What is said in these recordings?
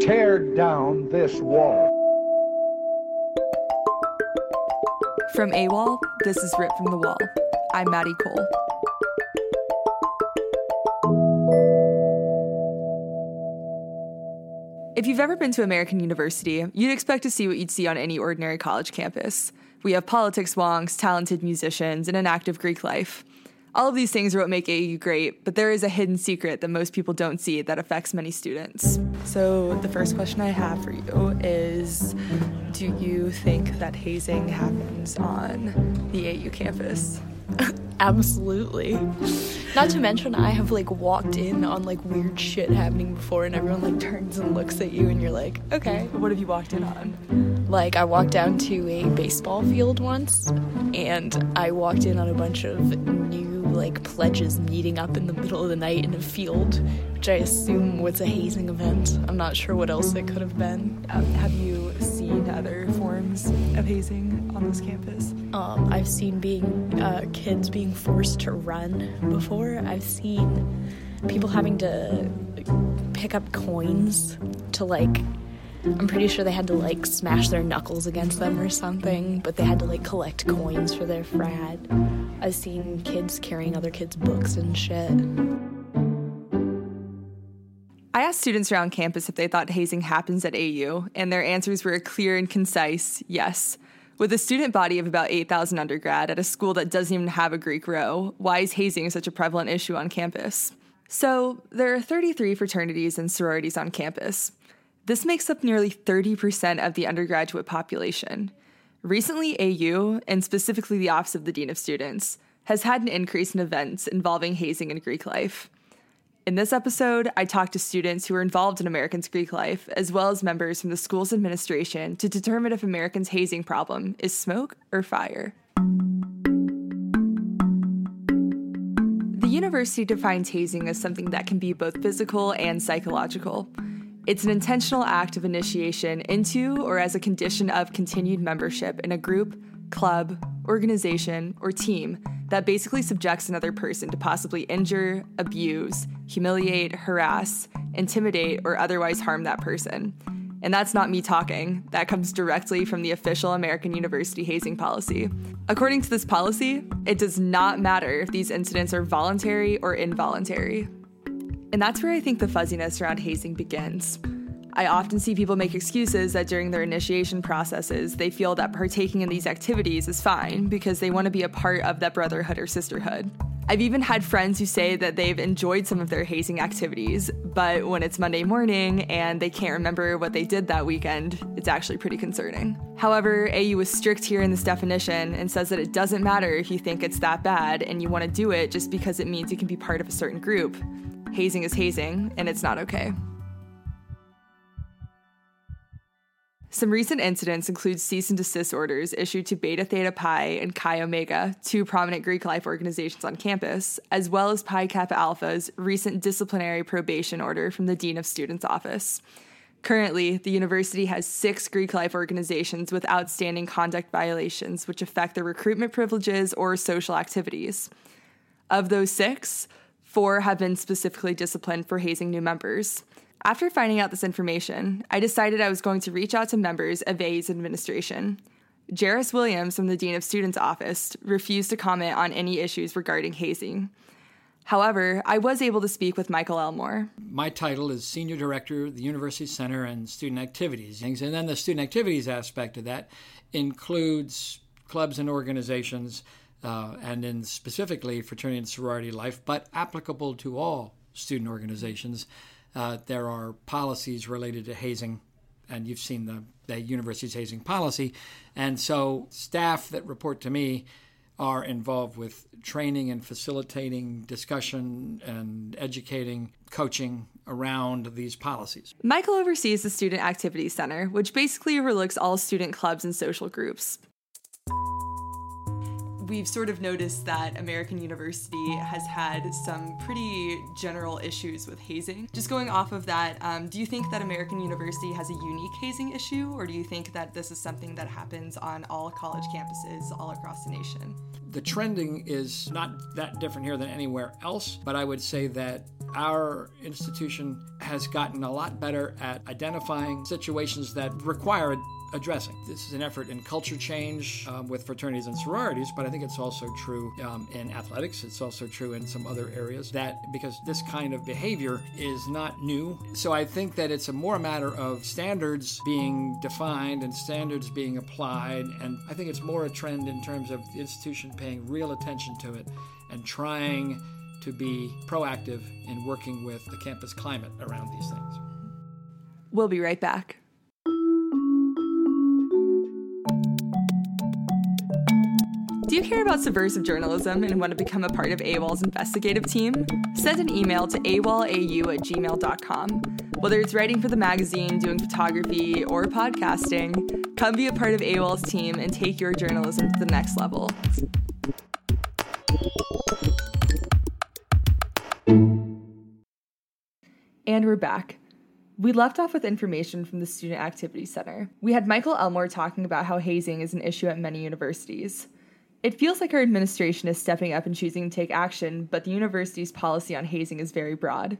tear down this wall. From AWOL, this is Ripped from the Wall. I'm Maddi Cole. If you've ever been to American University, you'd expect to see what you'd see on any ordinary college campus. We have politics wonks, talented musicians, and an active Greek life. All of these things are what make AU great, but there is a hidden secret that most people don't see that affects many students. So, the first question I have for you is Do you think that hazing happens on the AU campus? Absolutely. Not to mention, I have like walked in on like weird shit happening before, and everyone like turns and looks at you, and you're like, okay. What have you walked in on? Like, I walked down to a baseball field once, and I walked in on a bunch of new like pledges meeting up in the middle of the night in a field, which I assume was a hazing event. I'm not sure what else it could have been. Um, have you seen other forms of hazing on this campus? Um, I've seen being uh, kids being forced to run before. I've seen people having to pick up coins to like I'm pretty sure they had to like smash their knuckles against them or something, but they had to like collect coins for their frat. I've seen kids carrying other kids' books and shit. I asked students around campus if they thought hazing happens at AU, and their answers were a clear and concise yes. With a student body of about 8,000 undergrad at a school that doesn't even have a Greek row, why is hazing such a prevalent issue on campus? So, there are 33 fraternities and sororities on campus. This makes up nearly 30% of the undergraduate population. Recently, AU, and specifically the Office of the Dean of Students, has had an increase in events involving hazing in Greek life. In this episode, I talked to students who are involved in Americans Greek life, as well as members from the school's administration, to determine if Americans' hazing problem is smoke or fire. The university defines hazing as something that can be both physical and psychological. It's an intentional act of initiation into or as a condition of continued membership in a group, club, organization, or team that basically subjects another person to possibly injure, abuse, humiliate, harass, intimidate, or otherwise harm that person. And that's not me talking, that comes directly from the official American University hazing policy. According to this policy, it does not matter if these incidents are voluntary or involuntary. And that's where I think the fuzziness around hazing begins. I often see people make excuses that during their initiation processes, they feel that partaking in these activities is fine because they want to be a part of that brotherhood or sisterhood. I've even had friends who say that they've enjoyed some of their hazing activities, but when it's Monday morning and they can't remember what they did that weekend, it's actually pretty concerning. However, AU is strict here in this definition and says that it doesn't matter if you think it's that bad and you want to do it just because it means you can be part of a certain group hazing is hazing, and it's not okay. Some recent incidents include cease and desist orders issued to Beta Theta Pi and Chi Omega, two prominent Greek life organizations on campus, as well as Pi Kappa Alpha's recent disciplinary probation order from the Dean of Students' office. Currently, the university has six Greek life organizations with outstanding conduct violations which affect their recruitment privileges or social activities. Of those six, Four have been specifically disciplined for hazing new members. After finding out this information, I decided I was going to reach out to members of AU's administration. Jarris Williams from the Dean of Students' office refused to comment on any issues regarding hazing. However, I was able to speak with Michael Elmore. My title is Senior Director of the University Center and Student Activities. And then the student activities aspect of that includes clubs and organizations uh, and in specifically fraternity and sorority life, but applicable to all student organizations. Uh, there are policies related to hazing, and you've seen the, the university's hazing policy. And so staff that report to me are involved with training and facilitating discussion and educating, coaching around these policies. Michael oversees the Student Activities Center, which basically overlooks all student clubs and social groups we've sort of noticed that American University has had some pretty general issues with hazing. Just going off of that, um, do you think that American University has a unique hazing issue, or do you think that this is something that happens on all college campuses all across the nation? The trending is not that different here than anywhere else, but I would say that our institution has gotten a lot better at identifying situations that require addressing. This is an effort in culture change um, with fraternities and sororities, but I think it's also true um, in athletics. It's also true in some other areas that because this kind of behavior is not new. So I think that it's a more matter of standards being defined and standards being applied. And I think it's more a trend in terms of the institution paying real attention to it and trying to be proactive in working with the campus climate around these things. We'll be right back. Do you care about subversive journalism and want to become a part of AWOL's investigative team? Send an email to awolau at gmail.com. Whether it's writing for the magazine, doing photography, or podcasting, come be a part of AWOL's team and take your journalism to the next level. And we're back. We left off with information from the Student Activity Center. We had Michael Elmore talking about how hazing is an issue at many universities. It feels like our administration is stepping up and choosing to take action, but the university's policy on hazing is very broad.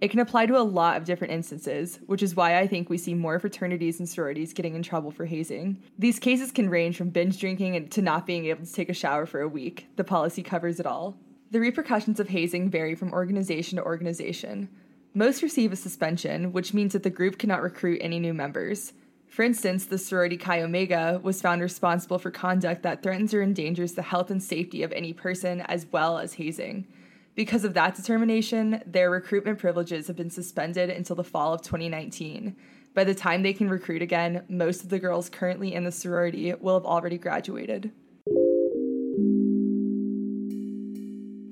It can apply to a lot of different instances, which is why I think we see more fraternities and sororities getting in trouble for hazing. These cases can range from binge drinking to not being able to take a shower for a week. The policy covers it all. The repercussions of hazing vary from organization to organization. Most receive a suspension, which means that the group cannot recruit any new members. For instance, the sorority Chi Omega was found responsible for conduct that threatens or endangers the health and safety of any person as well as hazing. Because of that determination, their recruitment privileges have been suspended until the fall of 2019. By the time they can recruit again, most of the girls currently in the sorority will have already graduated.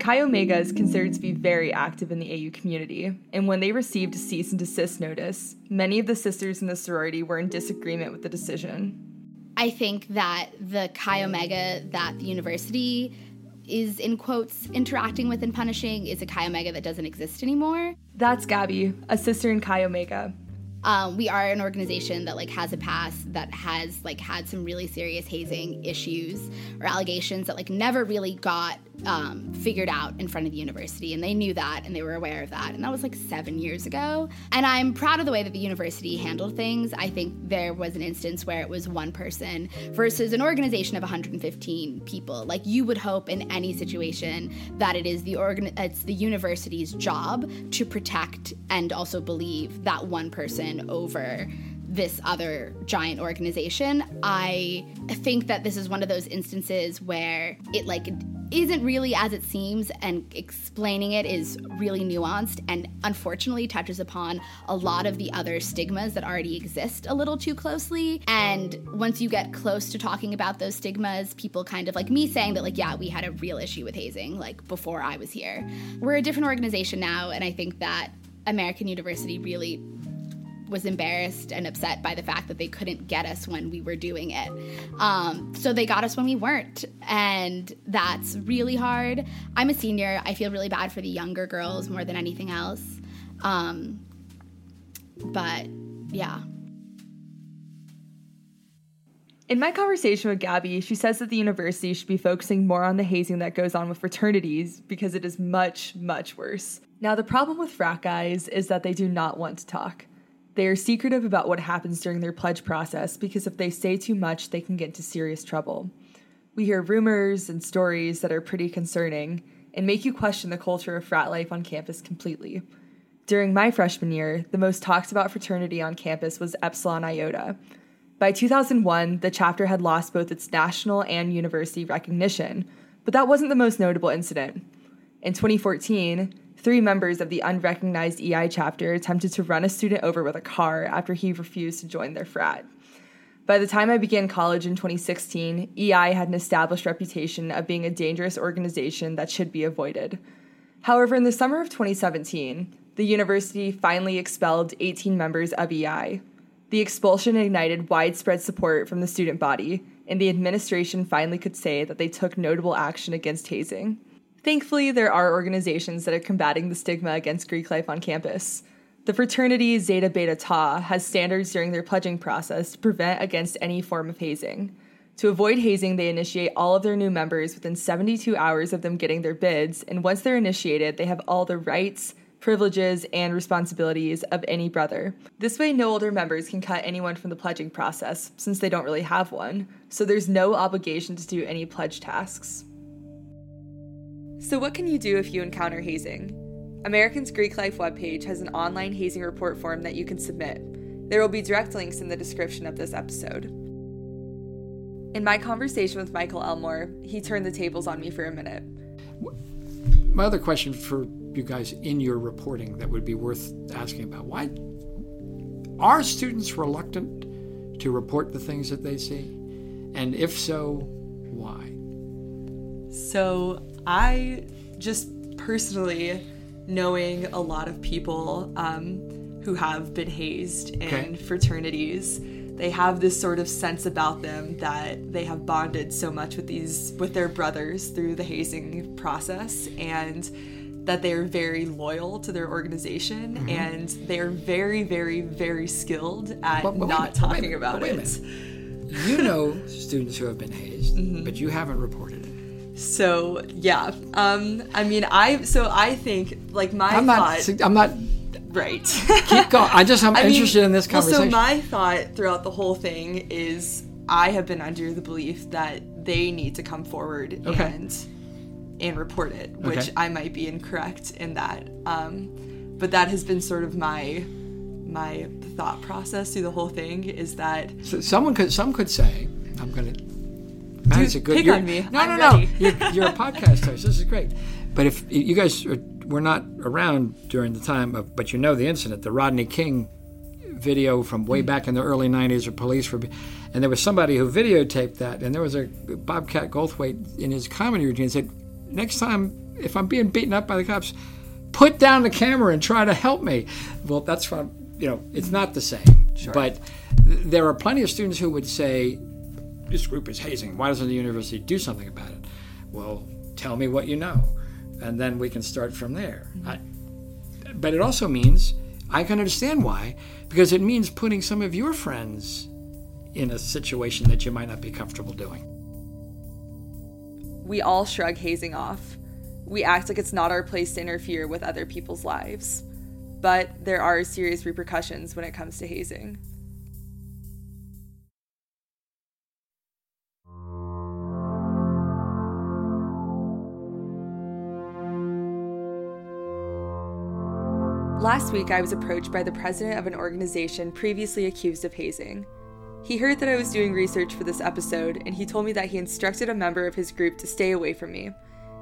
Chi Omega is considered to be very active in the AU community, and when they received a cease and desist notice, many of the sisters in the sorority were in disagreement with the decision. I think that the Chi Omega that the university is in quotes interacting with and punishing is a Chi Omega that doesn't exist anymore. That's Gabby, a sister in Chi Omega. Um, we are an organization that like has a past that has like had some really serious hazing issues or allegations that like never really got um, figured out in front of the university, and they knew that and they were aware of that. And that was like seven years ago. And I'm proud of the way that the university handled things. I think there was an instance where it was one person versus an organization of 115 people. Like you would hope in any situation that it is the organ, it's the university's job to protect and also believe that one person over this other giant organization. I think that this is one of those instances where it like isn't really as it seems, and explaining it is really nuanced and unfortunately touches upon a lot of the other stigmas that already exist a little too closely. And once you get close to talking about those stigmas, people kind of like me saying that, like, yeah, we had a real issue with hazing, like before I was here. We're a different organization now, and I think that American University really was embarrassed and upset by the fact that they couldn't get us when we were doing it. Um, so they got us when we weren't. And that's really hard. I'm a senior. I feel really bad for the younger girls more than anything else. Um, but yeah. In my conversation with Gabby, she says that the university should be focusing more on the hazing that goes on with fraternities because it is much, much worse. Now, the problem with frat guys is that they do not want to talk. They are secretive about what happens during their pledge process because if they say too much, they can get into serious trouble. We hear rumors and stories that are pretty concerning and make you question the culture of frat life on campus completely. During my freshman year, the most talked about fraternity on campus was Epsilon Iota. By 2001, the chapter had lost both its national and university recognition, but that wasn't the most notable incident. In 2014, Three members of the unrecognized EI chapter attempted to run a student over with a car after he refused to join their frat. By the time I began college in 2016, EI had an established reputation of being a dangerous organization that should be avoided. However, in the summer of 2017, the university finally expelled 18 members of EI. The expulsion ignited widespread support from the student body, and the administration finally could say that they took notable action against hazing. Thankfully, there are organizations that are combating the stigma against Greek life on campus. The fraternity Zeta Beta Tau has standards during their pledging process to prevent against any form of hazing. To avoid hazing, they initiate all of their new members within 72 hours of them getting their bids, and once they're initiated, they have all the rights, privileges, and responsibilities of any brother. This way, no older members can cut anyone from the pledging process, since they don't really have one, so there's no obligation to do any pledge tasks. So, what can you do if you encounter hazing? Americans Greek Life webpage has an online hazing report form that you can submit. There will be direct links in the description of this episode. In my conversation with Michael Elmore, he turned the tables on me for a minute. My other question for you guys in your reporting that would be worth asking about why are students reluctant to report the things that they see? And if so, why? So, I just personally knowing a lot of people um, who have been hazed in Okay. fraternities they have this sort of sense about them that they have bonded so much with these with their brothers through the hazing process and that they're very loyal to their organization Mm-hmm. and they're very very very skilled at But- but not wait talking minute, about wait it. You know students who have been hazed, Mm-hmm. but you haven't reported. So yeah um i mean i so i think like my I'm not. thought I'm not. right Keep going. I just. I'm I mean, interested in this well, conversation. so my thought throughout the whole thing is I have been under the belief that they need to come forward Okay. and and report it, which Okay. I might be incorrect in that. Um, but that has been sort of my my thought process through the whole thing is that So someone could. Some could say, "I'm going to." A good. pick on me. No, I'm no, ready. no. You're, you're a podcast host. This is great. But if you guys are, were not around during the time of, but you know the incident, the Rodney King video from way hmm. back in the early '90s, or police were, and there was somebody who videotaped that, and there was a Bobcat Goldthwait in his comedy routine said, "Next time, if I'm being beaten up by the cops, put down the camera and try to help me." Well, that's what you know. It's not the same, but there are plenty of students who would say, this group is hazing. Why doesn't the university do something about it? Well, tell me what you know, and then we can start from there. Mm-hmm. I, but it also means I can understand why, because it means putting some of your friends in a situation that you might not be comfortable doing. we all shrug hazing off. We act like it's not our place to interfere with other people's lives. But there are serious repercussions when it comes to hazing. Last week, I was approached by the president of an organization previously accused of hazing. He heard that I was doing research for this episode, and he told me that he instructed a member of his group to stay away from me.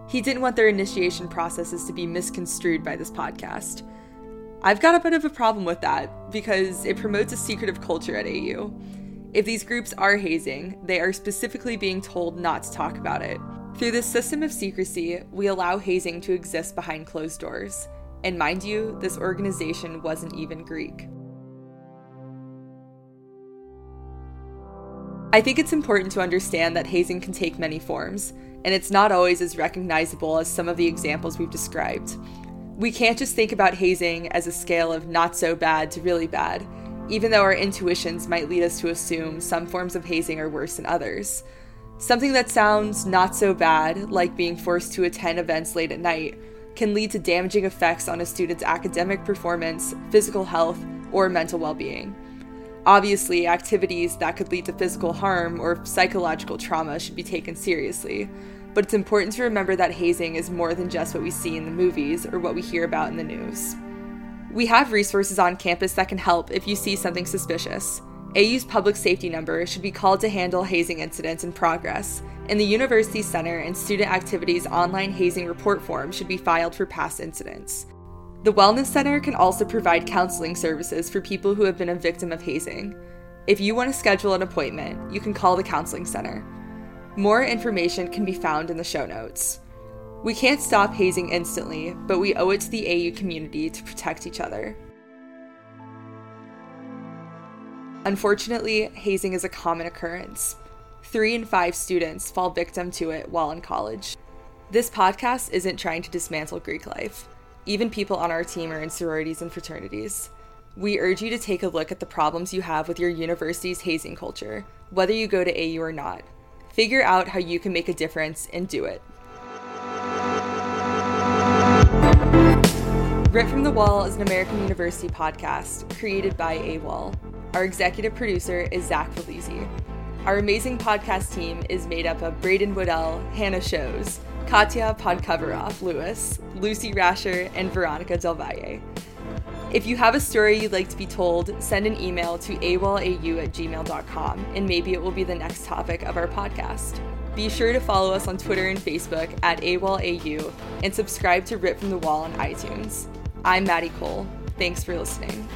He didn't want their initiation processes to be misconstrued by this podcast. I've got a bit of a problem with that because it promotes a secretive culture at AU. If these groups are hazing, they are specifically being told not to talk about it. Through this system of secrecy, we allow hazing to exist behind closed doors. And mind you, this organization wasn't even Greek. I think it's important to understand that hazing can take many forms, and it's not always as recognizable as some of the examples we've described. We can't just think about hazing as a scale of not so bad to really bad, even though our intuitions might lead us to assume some forms of hazing are worse than others. Something that sounds not so bad, like being forced to attend events late at night, can lead to damaging effects on a student's academic performance, physical health, or mental well being. Obviously, activities that could lead to physical harm or psychological trauma should be taken seriously, but it's important to remember that hazing is more than just what we see in the movies or what we hear about in the news. We have resources on campus that can help if you see something suspicious. AU's public safety number should be called to handle hazing incidents in progress, and the University Center and Student Activities online hazing report form should be filed for past incidents. The Wellness Center can also provide counseling services for people who have been a victim of hazing. If you want to schedule an appointment, you can call the Counseling Center. More information can be found in the show notes. We can't stop hazing instantly, but we owe it to the AU community to protect each other. Unfortunately, hazing is a common occurrence. Three in five students fall victim to it while in college. This podcast isn't trying to dismantle Greek life. Even people on our team are in sororities and fraternities. We urge you to take a look at the problems you have with your university's hazing culture, whether you go to AU or not. Figure out how you can make a difference and do it. Ripped from the Wall is an American University podcast created by AWOL. Our executive producer is Zach Vallese. Our amazing podcast team is made up of Braeden Waddell, Hannah Shows, Katya Podcoveroff Lewis, Luci Rascher, and Verónica Del Valle. If you have a story you'd like to be told, send an email to awolau at gmail.com and maybe it will be the next topic of our podcast. Be sure to follow us on Twitter and Facebook at AWOLAU and subscribe to Ripped from the Wall on iTunes. I'm Maddi Cole. Thanks for listening.